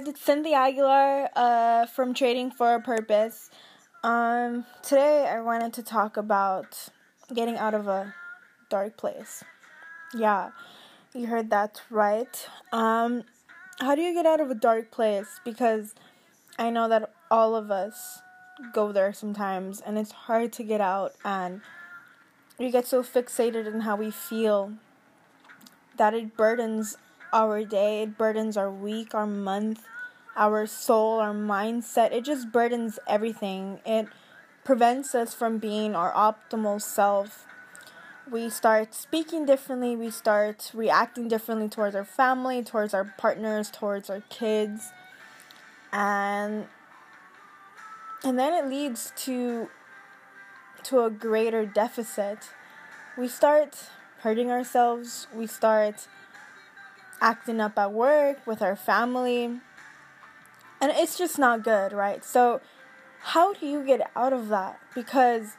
Guys, it's Cynthia Aguilar uh, from Trading for a Purpose. Um, today I wanted to talk about getting out of a dark place. Yeah, you heard that right. Um, how do you get out of a dark place? Because I know that all of us go there sometimes and it's hard to get out and we get so fixated in how we feel that it burdens our day, it burdens our week, our month, our soul, our mindset. It just burdens everything. It prevents us from being our optimal self. We start speaking differently, we start reacting differently towards our family, towards our partners, towards our kids. And and then it leads to to a greater deficit. We start hurting ourselves, we start acting up at work with our family. And it's just not good, right? So, how do you get out of that? Because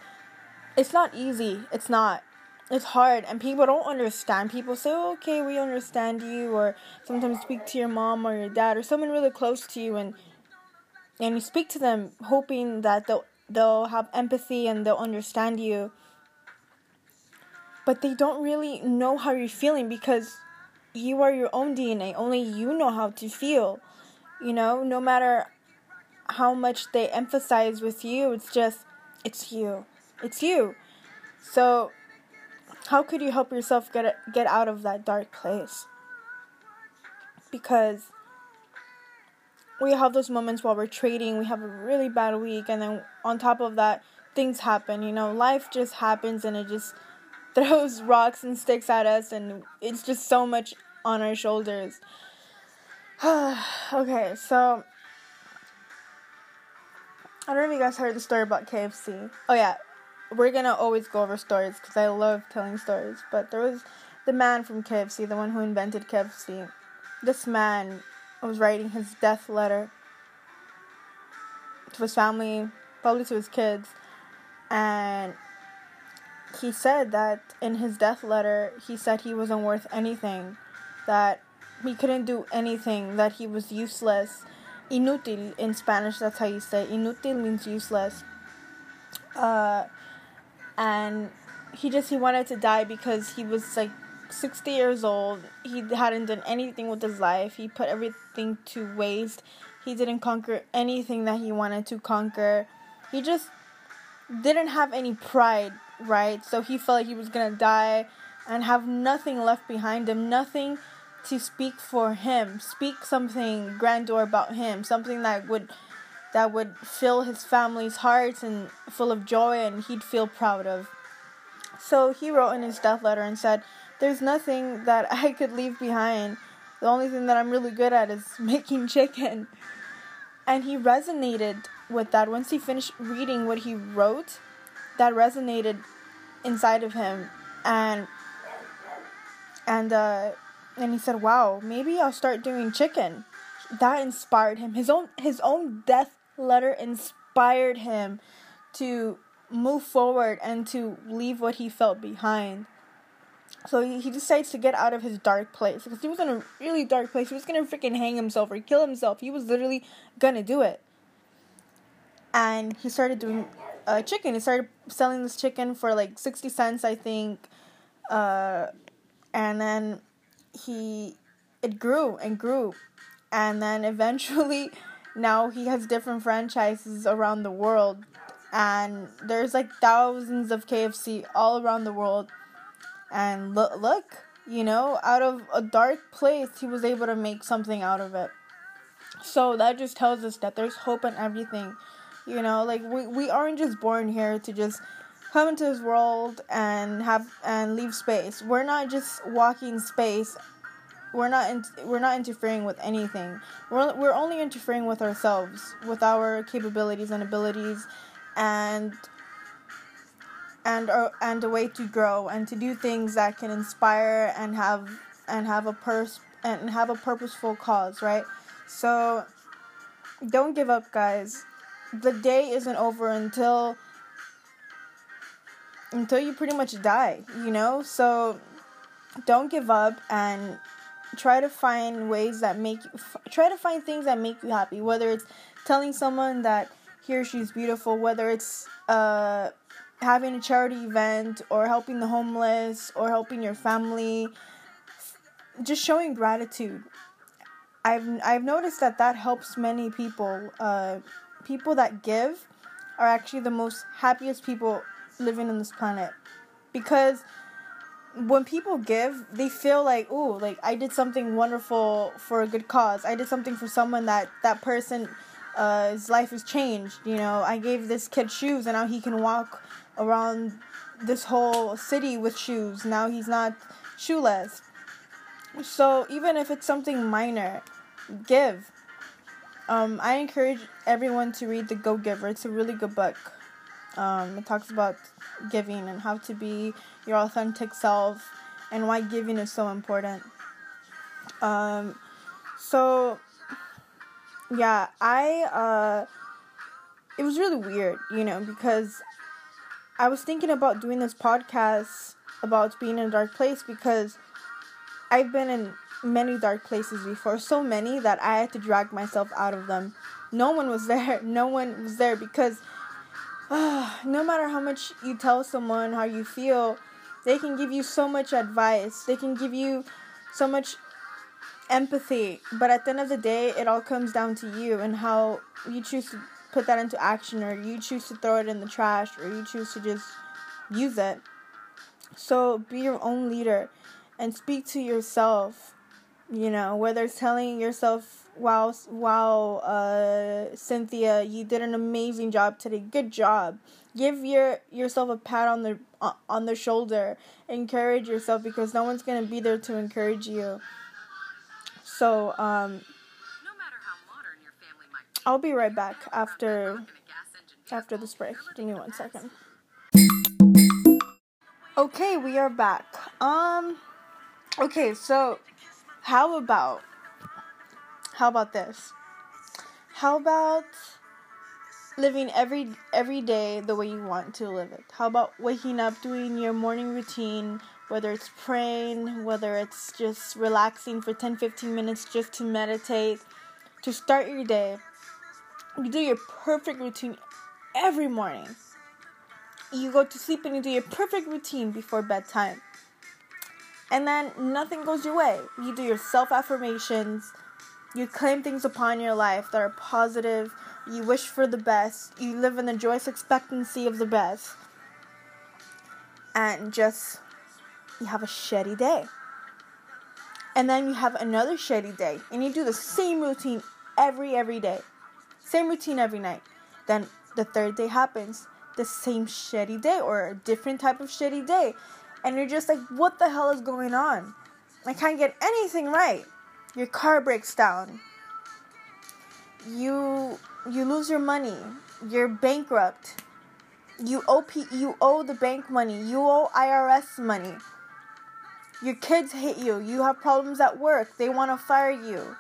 it's not easy. It's not. It's hard, and people don't understand. People say, oh, okay, we understand you, or sometimes speak to your mom or your dad or someone really close to you, and and you speak to them hoping that they'll they'll have empathy and they'll understand you but they don't really know how you're feeling because you are your own DNA. Only you know how to feel. You know, no matter how much they emphasize with you, it's just, it's you. It's you. So, how could you help yourself get get out of that dark place? Because we have those moments while we're trading, we have a really bad week, and then on top of that, things happen. You know, life just happens, and it just throws rocks and sticks at us, and it's just so much on our shoulders. okay, so I don't know if you guys heard the story about KFC. Oh yeah, we're gonna always go over stories because I love telling stories. But there was the man from KFC, the one who invented KFC. This man was writing his death letter to his family, probably to his kids, and he said that in his death letter, he said he wasn't worth anything, that he couldn't do anything, that he was useless. Inútil in Spanish, that's how you say. Inútil means useless. Uh, and he just he wanted to die because he was like 60 years old. He hadn't done anything with his life. He put everything to waste. He didn't conquer anything that he wanted to conquer. He just didn't have any pride right? So he felt like he was gonna die and have nothing left behind him, nothing to speak for him, speak something grandeur about him, something that would that would fill his family's hearts and full of joy and he'd feel proud of. So he wrote in his death letter and said, There's nothing that I could leave behind. The only thing that I'm really good at is making chicken. And he resonated with that. Once he finished reading what he wrote, that resonated inside of him. And and uh and he said wow maybe i'll start doing chicken. That inspired him. His own his own death letter inspired him to move forward and to leave what he felt behind. So he, he decides to get out of his dark place because he was in a really dark place. He was gonna freaking hang himself or kill himself. He was literally gonna do it. And he started doing uh, chicken. He started selling this chicken for like 60 cents, I think. Uh, and then he, it grew and grew. And then eventually, now he has different franchises around the world. And there's like thousands of KFC all around the world. And look, you know, out of a dark place, he was able to make something out of it. So that just tells us that there's hope in everything. You know, like we we aren't just born here to just come into this world and have and leave space. We're not just walking space. We're not in, we're not interfering with anything. We're we're only interfering with ourselves, with our capabilities and abilities, and and uh, and a way to grow and to do things that can inspire and have and have a purse and have a purposeful cause, right? So don't give up, guys the day isn't over until until you pretty much die, you know? So don't give up and try to find ways that make you f- try to find things that make you happy whether it's telling someone that he or she's beautiful whether it's uh having a charity event or helping the homeless or helping your family just showing gratitude i've i've noticed that that helps many people uh people that give are actually the most happiest people living on this planet because when people give, they feel like, oh, like I did something wonderful for a good cause. I did something for someone that that person, uh, his life has changed. You know, I gave this kid shoes, and now he can walk around this whole city with shoes. Now he's not shoeless. So even if it's something minor, give. Um, I encourage everyone to read The Go Giver. It's a really good book. Um, it talks about giving and how to be your authentic self and why giving is so important. Um, so, yeah, I, uh, it was really weird, you know, because I was thinking about doing this podcast about being in a dark place because I've been in many dark places before, so many that I had to drag myself out of them. No one was there. No one was there because ah, no matter how much you tell someone how you feel, they can give you so much advice. They can give you so much empathy. But at the end of the day, it all comes down to you and how you choose to put that into action, or you choose to throw it in the trash, or you choose to just use it. So be your own leader and speak to yourself. You know, whether it's telling yourself wow, wow, uh, Cynthia, you did an amazing job today. Good job. Give your yourself a pat on the uh, on the shoulder. Encourage yourself because no one's gonna be there to encourage you. So, um, I'll be right back after after this break. Give me one second. Okay, we are back. Um, okay, so how about how about this? How about living every every day the way you want to live it? How about waking up doing your morning routine, whether it's praying, whether it's just relaxing for 10-15 minutes just to meditate, to start your day. You do your perfect routine every morning. You go to sleep and you do your perfect routine before bedtime. And then nothing goes your way. You do your self affirmations, you claim things upon your life that are positive. You wish for the best. You live in the joyous expectancy of the best. And just, you have a shitty day. And then you have another shitty day. And you do the same routine every, every day. Same routine every night. Then the third day happens. The same shitty day or a different type of shitty day. And you're just like, what the hell is going on? I can't get anything right. Your car breaks down. You you lose your money. You're bankrupt. You owe you owe the bank money. You owe IRS money. Your kids hate you. You have problems at work. They want to fire you.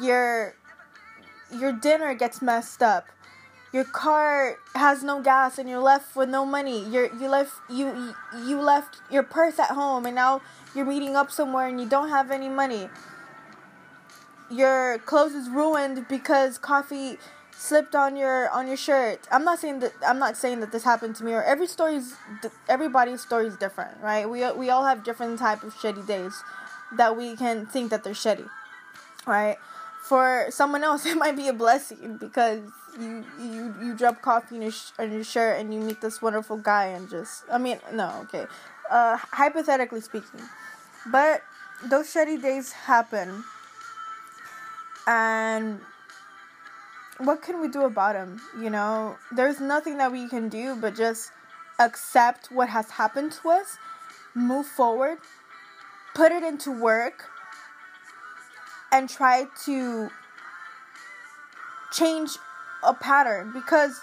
Your your dinner gets messed up your car has no gas and you're left with no money you're you left you you left your purse at home and now you're meeting up somewhere and you don't have any money your clothes is ruined because coffee slipped on your on your shirt. I'm not saying that I'm not saying that this happened to me or every story's everybody's story is different, right? We we all have different type of shitty days that we can think that they're shitty, right? For someone else, it might be a blessing because you you you drop coffee in your sh- on your shirt and you meet this wonderful guy and just I mean no okay, uh, hypothetically speaking, but those shitty days happen. And what can we do about them? You know, there's nothing that we can do but just accept what has happened to us, move forward, put it into work, and try to change a pattern because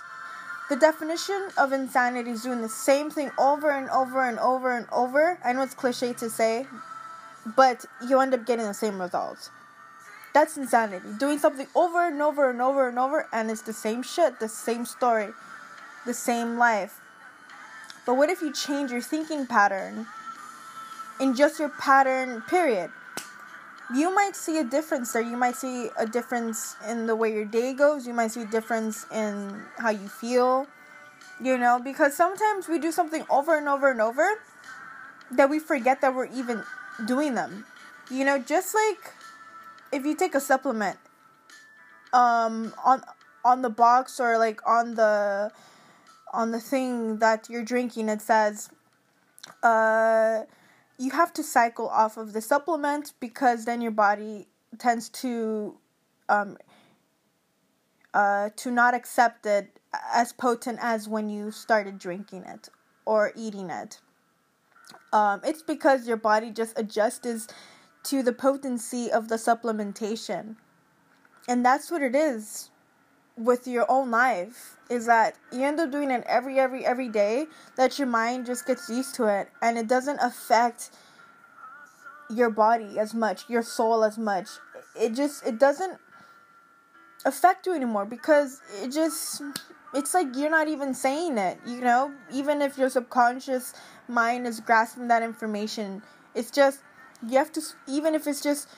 the definition of insanity is doing the same thing over and over and over and over. I know it's cliche to say, but you end up getting the same results. That's insanity. Doing something over and over and over and over, and it's the same shit, the same story, the same life. But what if you change your thinking pattern in just your pattern, period? You might see a difference there. You might see a difference in the way your day goes. You might see a difference in how you feel. You know, because sometimes we do something over and over and over that we forget that we're even doing them. You know, just like if you take a supplement um on on the box or like on the on the thing that you're drinking it says uh you have to cycle off of the supplement because then your body tends to um uh to not accept it as potent as when you started drinking it or eating it. Um it's because your body just adjusts to the potency of the supplementation. And that's what it is with your own life is that you end up doing it every every every day that your mind just gets used to it and it doesn't affect your body as much your soul as much. It just it doesn't affect you anymore because it just it's like you're not even saying it you know? Even if your subconscious mind is grasping that information it's just you have to even if it's just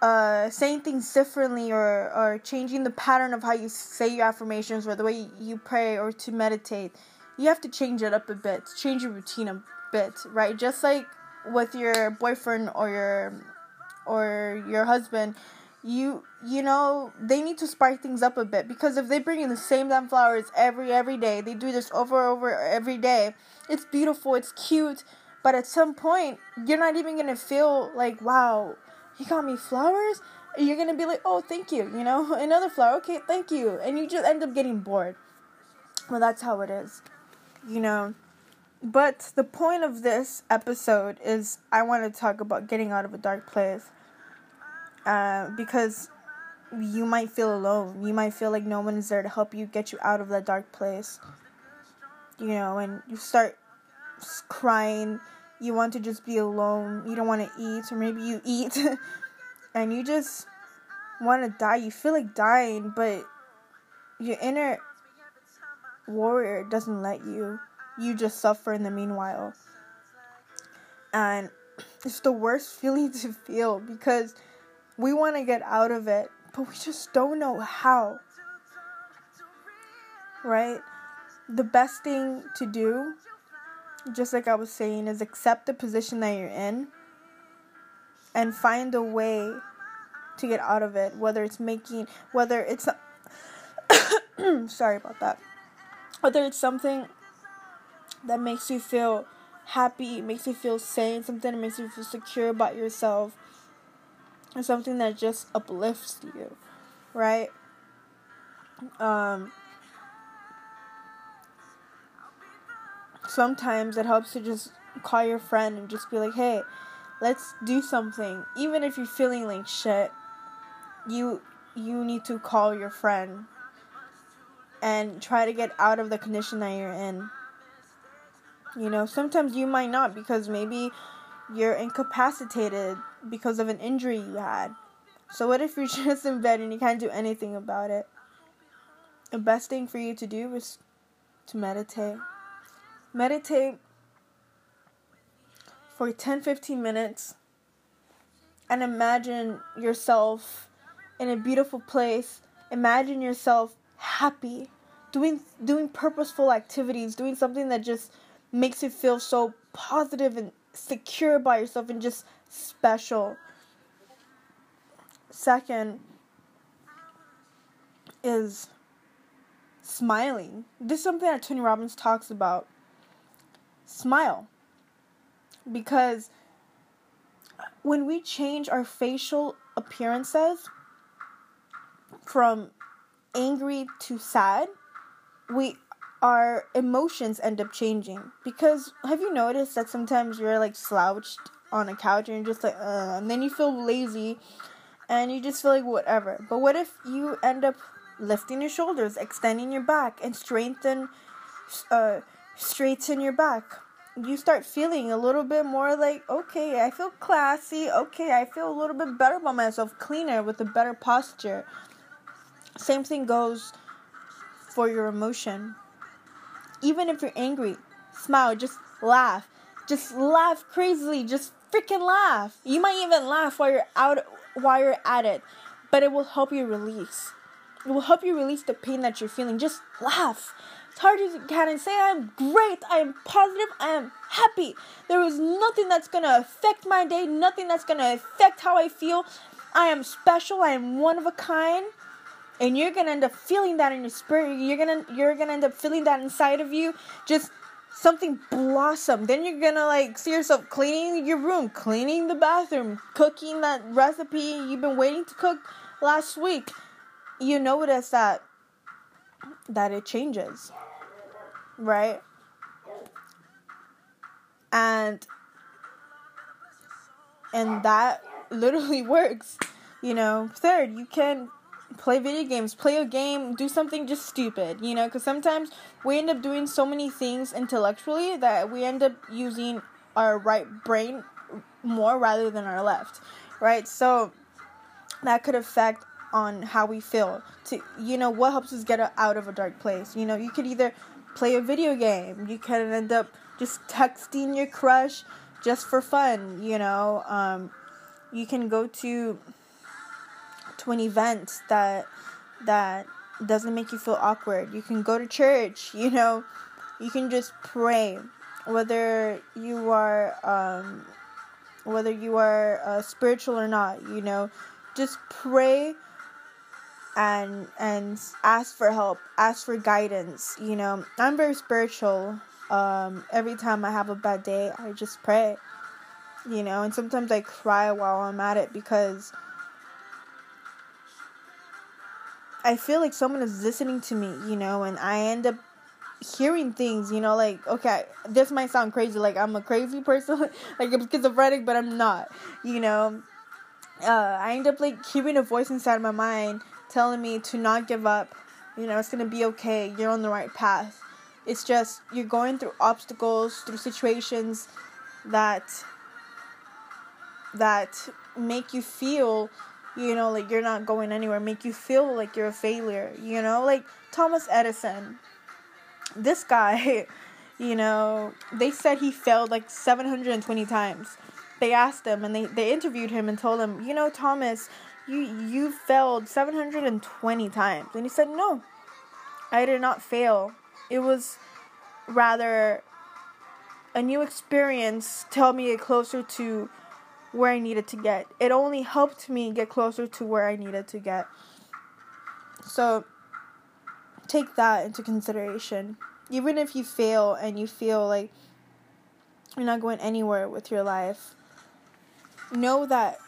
uh, saying things differently or, or changing the pattern of how you say your affirmations or the way you pray or to meditate, you have to change it up a bit, change your routine a bit, right? Just like with your boyfriend or your or your husband, you you know they need to spice things up a bit because if they bring in the same damn flowers every every day, they do this over and over every day. It's beautiful, it's cute, but at some point you're not even gonna feel like wow he got me flowers? You're gonna be like oh thank you you know? Another flower? Okay thank you. And you just end up getting bored. Well that's how it is you know? But the point of this episode is i want to talk about getting out of a dark place uh, because you might feel alone. You might feel like no one is there to help you get you out of that dark place you know? And you start crying you want to just be alone, you don't want to eat, or maybe you eat and you just want to die. You feel like dying, but your inner warrior doesn't let you. You just suffer in the meanwhile. And it's the worst feeling to feel because we want to get out of it, but we just don't know how. Right? The best thing to do just like I was saying, is accept the position that you're in and find a way to get out of it. Whether it's making, whether it's, sorry about that, whether it's something that makes you feel happy, makes you feel sane, something that makes you feel secure about yourself, or something that just uplifts you, right? Um, sometimes it helps to just call your friend and just be like, hey, let's do something. Even if you're feeling like shit, you you need to call your friend and try to get out of the condition that you're in. You know, sometimes you might not because maybe you're incapacitated because of an injury you had. So what if you're just in bed and you can't do anything about it? The best thing for you to do is to meditate. Meditate for 10 15 minutes and imagine yourself in a beautiful place. Imagine yourself happy, doing doing purposeful activities, doing something that just makes you feel so positive and secure by yourself and just special. Second is smiling. This is something that Tony Robbins talks about smile. Because when we change our facial appearances from angry to sad, we our emotions end up changing. Because have you noticed that sometimes you're like slouched on a couch and you're just like, uh, and then you feel lazy and you just feel like whatever. But what if you end up lifting your shoulders, extending your back, and strengthen, uh, straighten your back. You start feeling a little bit more like, okay, I feel classy. Okay, I feel a little bit better about myself, cleaner with a better posture. Same thing goes for your emotion. Even if you're angry, smile, just laugh. Just laugh crazily. Just freaking laugh. You might even laugh while you're out while you're at it, but it will help you release. It will help you release the pain that you're feeling. Just laugh. It's hard as you can and say, I'm great, I am positive, I am happy. There is nothing that's gonna affect my day, nothing that's gonna affect how I feel. I am special, I am one of a kind. And you're gonna end up feeling that in your spirit. You're gonna you're gonna end up feeling that inside of you. Just something blossom. Then you're gonna like see yourself cleaning your room, cleaning the bathroom, cooking that recipe you've been waiting to cook last week. You notice that that it changes. Right? And and that literally works. You know, third, you can play video games, play a game, do something just stupid, you know, because sometimes we end up doing so many things intellectually that we end up using our right brain more rather than our left, right? So that could affect on how we feel. To you know, what helps us get out of a dark place. You know, you could either play a video game, you could end up just texting your crush just for fun. You know, um, you can go to to an event that that doesn't make you feel awkward. You can go to church, you know, you can just pray whether you are um, whether you are uh, spiritual or not, you know, just pray and and ask for help, ask for guidance, you know. I'm very spiritual. Um, every time I have a bad day, I just pray. You know, and sometimes I cry while I'm at it because I feel like someone is listening to me, you know, and I end up hearing things, you know, like, okay, this might sound crazy, like I'm a crazy person, like I'm schizophrenic, but I'm not, you know. Uh, I end up like hearing a voice inside my mind telling me to not give up, you know, it's gonna be okay, you're on the right path. It's just you're going through obstacles, through situations that that make you feel you know, like you're not going anywhere, make you feel like you're a failure, you know, like Thomas Edison. This guy, you know, they said he failed like 720 times. They asked him and they, they interviewed him and told him, you know, Thomas, you you failed 720 times. And he said, no, I did not fail. It was rather a new experience to help me get closer to where I needed to get. It only helped me get closer to where I needed to get. So take that into consideration. Even if you fail and you feel like you're not going anywhere with your life, know that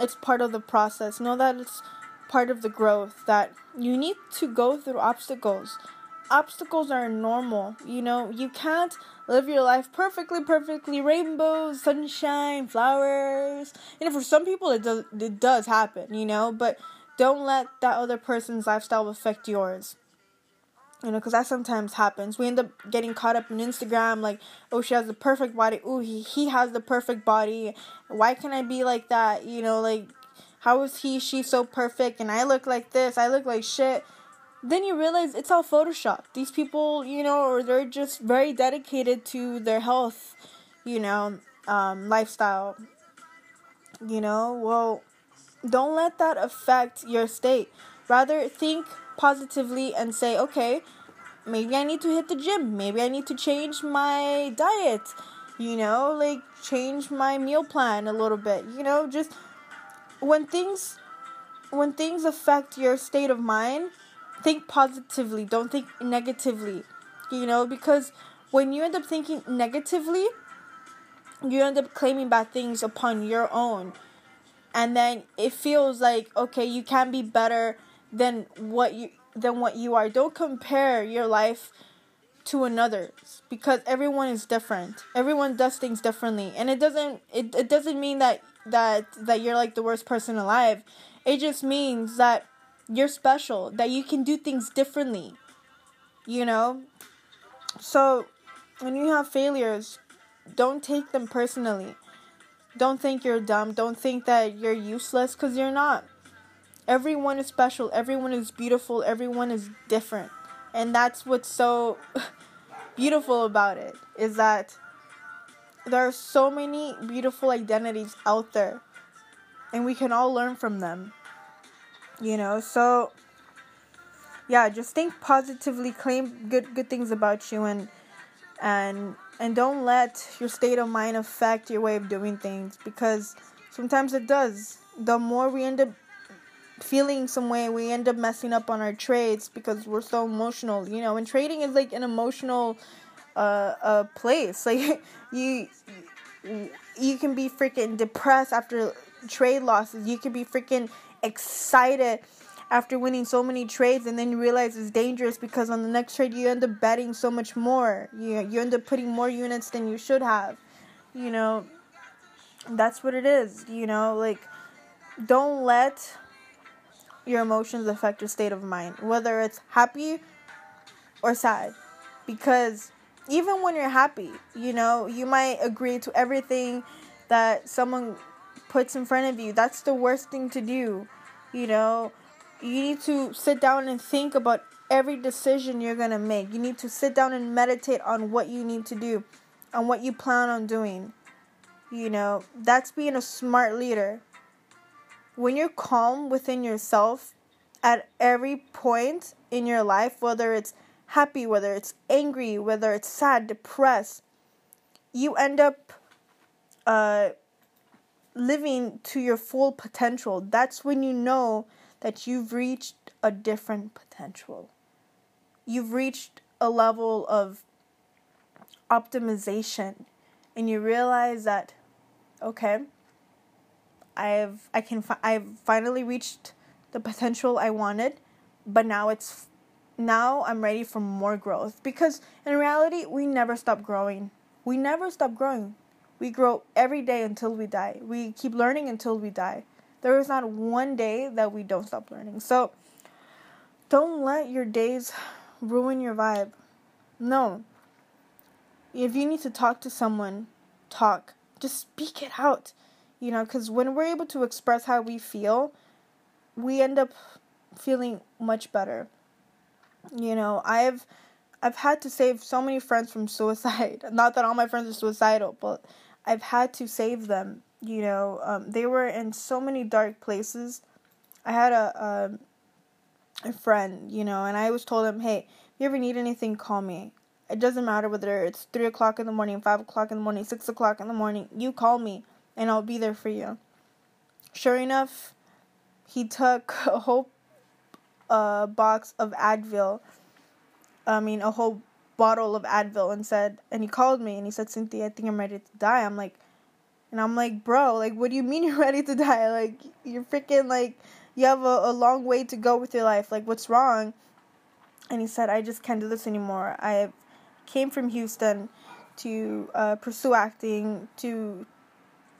it's part of the process. Know that it's part of the growth, that you need to go through obstacles. Obstacles are normal. You know, you can't live your life perfectly, perfectly rainbows, sunshine, flowers. You know, for some people it does it does happen, you know, but don't let that other person's lifestyle affect yours. You know, because that sometimes happens. We end up getting caught up in Instagram, like, oh, she has the perfect body. Oh, he, he has the perfect body. Why can't I be like that? You know, like, how is he, she so perfect? And I look like this. I look like shit then you realize it's all Photoshop. These people, you know, or they're just very dedicated to their health, you know, um, lifestyle. You know, well, don't let that affect your state. Rather, think positively and say, okay, maybe I need to hit the gym. Maybe I need to change my diet. You know, like change my meal plan a little bit. You know, just when things when things affect your state of mind, think positively, don't think negatively. You know, because when you end up thinking negatively, you end up claiming bad things upon your own. And then it feels like okay, you can be better than what you than what you are. Don't compare your life to another's because everyone is different. Everyone does things differently. And it doesn't it, it doesn't mean that that that you're like the worst person alive. It just means that you're special, that you can do things differently. You know? So, when you have failures, don't take them personally. Don't think you're dumb. Don't think that you're useless because you're not. Everyone is special. Everyone is beautiful. Everyone is different. And that's what's so beautiful about it is that there are so many beautiful identities out there and we can all learn from them you know so yeah just think positively claim good good things about you and and and don't let your state of mind affect your way of doing things because sometimes it does the more we end up feeling some way we end up messing up on our trades because we're so emotional you know and trading is like an emotional uh, uh place. Like you you can be freaking depressed after trade losses. You can be freaking excited after winning so many trades and then you realize it's dangerous because on the next trade you end up betting so much more. You you end up putting more units than you should have you know? That's what it is you know? Like don't let your emotions affect your state of mind, whether it's happy or sad. Because even when you're happy, you know, you might agree to everything that someone puts in front of you. That's the worst thing to do. You know, you need to sit down and think about every decision you're going to make. You need to sit down and meditate on what you need to do, on what you plan on doing. You know, that's being a smart leader when you're calm within yourself at every point in your life, whether it's happy, whether it's angry, whether it's sad, depressed, you end up uh, living to your full potential. That's when you know that you've reached a different potential. You've reached a level of optimization and you realize that okay I've I can fi- I've finally reached the potential I wanted, but now it's now I'm ready for more growth because in reality we never stop growing. We never stop growing. We grow every day until we die. We keep learning until we die. There is not one day that we don't stop learning. So don't let your days ruin your vibe. No. If you need to talk to someone, talk. Just speak it out you know because when we're able to express how we feel we end up feeling much better. You know i've i've had to save so many friends from suicide. Not that all my friends are suicidal but i've had to save them you know. Um, they were in so many dark places. I had a, a a friend you know and i always told him hey if you ever need anything call me. It doesn't matter whether it's three o'clock in the morning five o'clock in the morning six o'clock in the morning you call me and I'll be there for you. Sure enough, he took a whole uh, box of Advil. I mean, a whole bottle of Advil and said, and he called me and he said, Cynthia, I think I'm ready to die. I'm like, and I'm like, bro, like, what do you mean you're ready to die? Like, you're freaking, like, you have a, a long way to go with your life. Like, what's wrong? And he said, I just can't do this anymore. I came from Houston to uh, pursue acting, to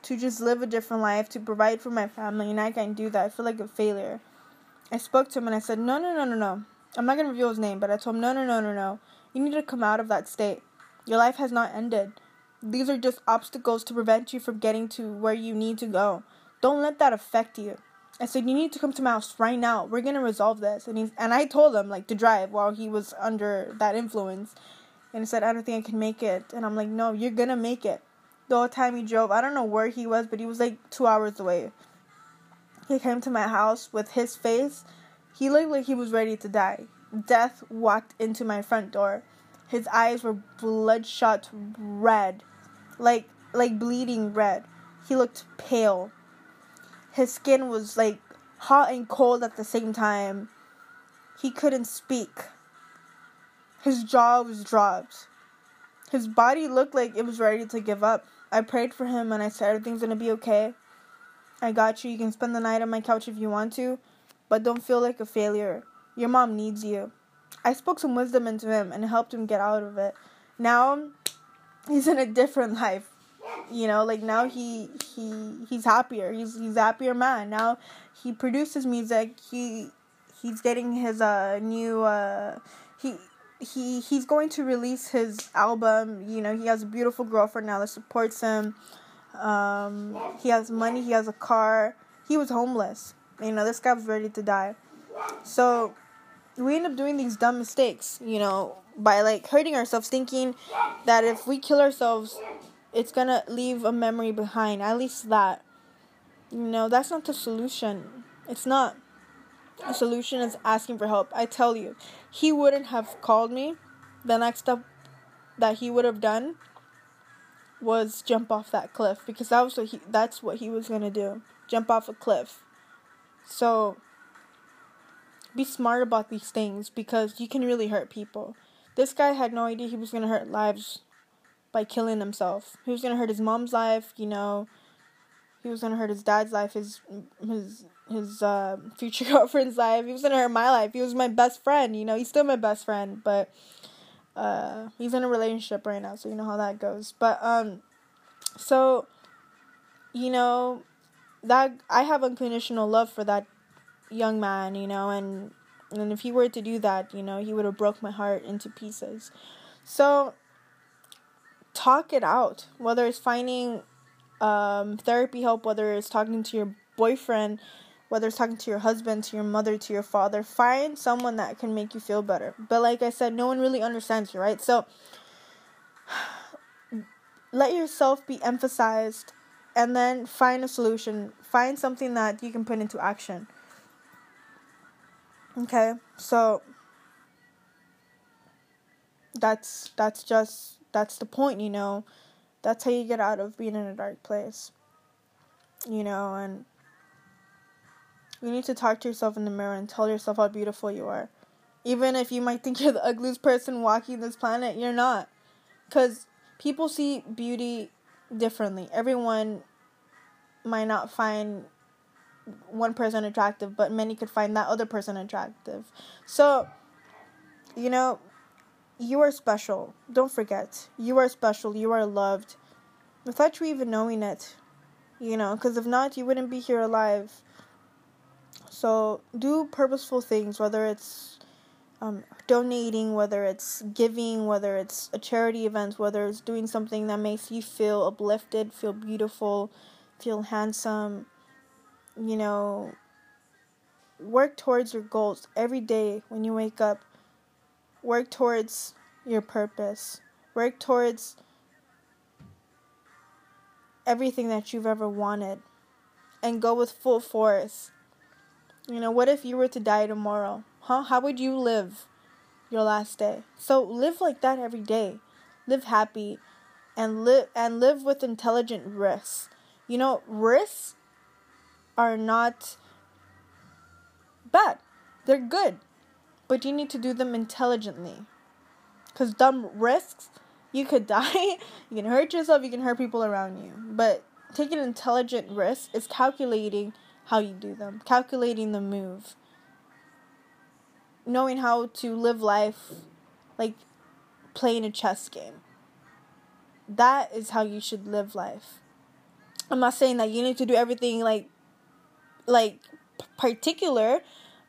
to just live a different life, to provide for my family, and I can't do that. I feel like a failure. I spoke to him and I said, No, no, no, no, no. I'm not going to reveal his name, but I told him, No, no, no, no, no. You need to come out of that state. Your life has not ended. These are just obstacles to prevent you from getting to where you need to go. Don't let that affect you. I said, You need to come to my house right now. We're going to resolve this. And, he's, and I told him, like, to drive while he was under that influence. And he said, I don't think I can make it. And I'm like, No, you're going to make it the whole time he drove. I don't know where he was, but he was like two hours away. He came to my house with his face. He looked like he was ready to die. Death walked into my front door. His eyes were bloodshot red, like like bleeding red. He looked pale. His skin was like hot and cold at the same time. He couldn't speak. His jaw was dropped. His body looked like it was ready to give up. I prayed for him and I said everything's gonna be okay. I got you. You can spend the night on my couch if you want to, but don't feel like a failure. Your mom needs you. I spoke some wisdom into him and helped him get out of it. Now he's in a different life. You know, like now he he he's happier. He's he's happier man. Now he produces music. He he's getting his uh new uh he he he's going to release his album. You know, he has a beautiful girlfriend now that supports him. Um, he has money. He has a car. He was homeless. You know, this guy was ready to die. So we end up doing these dumb mistakes. You know, by like hurting ourselves, thinking that if we kill ourselves, it's gonna leave a memory behind. At least that. You know, that's not the solution. It's not. Solution is asking for help. I tell you, he wouldn't have called me. The next step that he would have done was jump off that cliff because that was what he that's what he was gonna do. Jump off a cliff. So be smart about these things because you can really hurt people. This guy had no idea he was gonna hurt lives by killing himself. He was gonna hurt his mom's life, you know. He was gonna hurt his dad's life, his his his uh, future girlfriend's life. He was gonna hurt my life. He was my best friend, you know. He's still my best friend, but uh, he's in a relationship right now, so you know how that goes. But um, so you know that I have unconditional love for that young man, you know, and and if he were to do that, you know, he would have broke my heart into pieces. So talk it out, whether it's finding um, therapy help, whether it's talking to your boyfriend, whether it's talking to your husband, to your mother, to your father, find someone that can make you feel better. But like I said, no one really understands you, right? So let yourself be emphasized and then find a solution. Find something that you can put into action. Okay? So that's that's just that's the point, you know. That's how you get out of being in a dark place. You know, and you need to talk to yourself in the mirror and tell yourself how beautiful you are. Even if you might think you're the ugliest person walking this planet, you're not. Because people see beauty differently. Everyone might not find one person attractive, but many could find that other person attractive. So, you know, you are special. Don't forget. You are special. You are loved. Without you even knowing it. You know, because if not, you wouldn't be here alive. So do purposeful things, whether it's um, donating, whether it's giving, whether it's a charity event, whether it's doing something that makes you feel uplifted, feel beautiful, feel handsome. You know, work towards your goals every day when you wake up. Work towards your purpose. Work towards everything that you've ever wanted and go with full force you know, what if you were to die tomorrow? Huh? How would you live your last day? So live like that every day. Live happy and live and live with intelligent risks. You know, risks are not bad. They're good. But you need to do them intelligently. Cuz dumb risks, you could die, you can hurt yourself, you can hurt people around you. But taking intelligent risks is calculating how you do them, calculating the move, knowing how to live life like playing a chess game. That is how you should live life. I'm not saying that you need to do everything like like particular,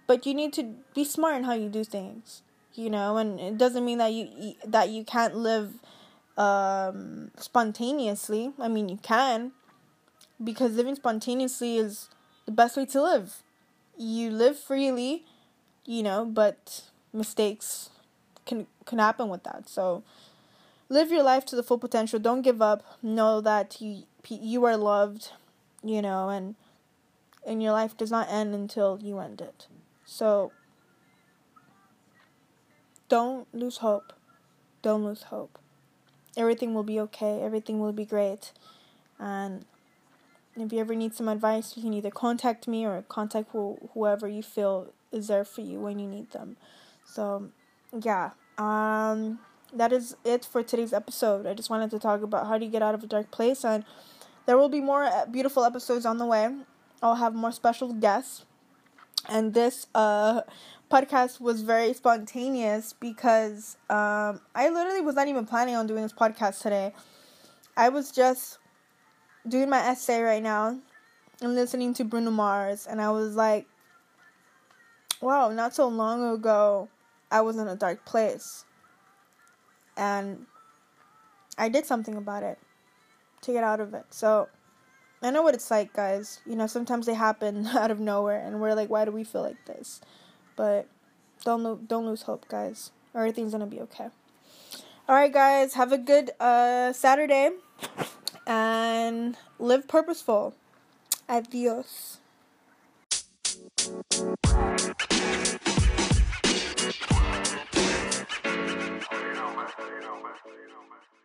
but you need to be smart in how you do things. You know, and it doesn't mean that you that you can't live um, spontaneously. I mean, you can because living spontaneously is the best way to live. You live freely, you know, but mistakes can can happen with that. So live your life to the full potential. Don't give up. Know that you you are loved, you know, and and your life does not end until you end it. So don't lose hope. Don't lose hope. Everything will be okay. Everything will be great. And if you ever need some advice, you can either contact me or contact who, whoever you feel is there for you when you need them. So, yeah. Um, that is it for today's episode. I just wanted to talk about how do you get out of a dark place, and there will be more uh, beautiful episodes on the way. I'll have more special guests, and this uh podcast was very spontaneous because um I literally was not even planning on doing this podcast today. I was just doing my essay right now and listening to Bruno Mars, and I was like, wow, not so long ago, I was in a dark place. And I did something about it to get out of it. So I know what it's like, guys. You know, sometimes they happen out of nowhere, and we're like, why do we feel like this? But don't lo- don't lose hope, guys. Everything's gonna be okay. All right, guys. Have a good uh, Saturday, and live purposeful. Adios. you know, man.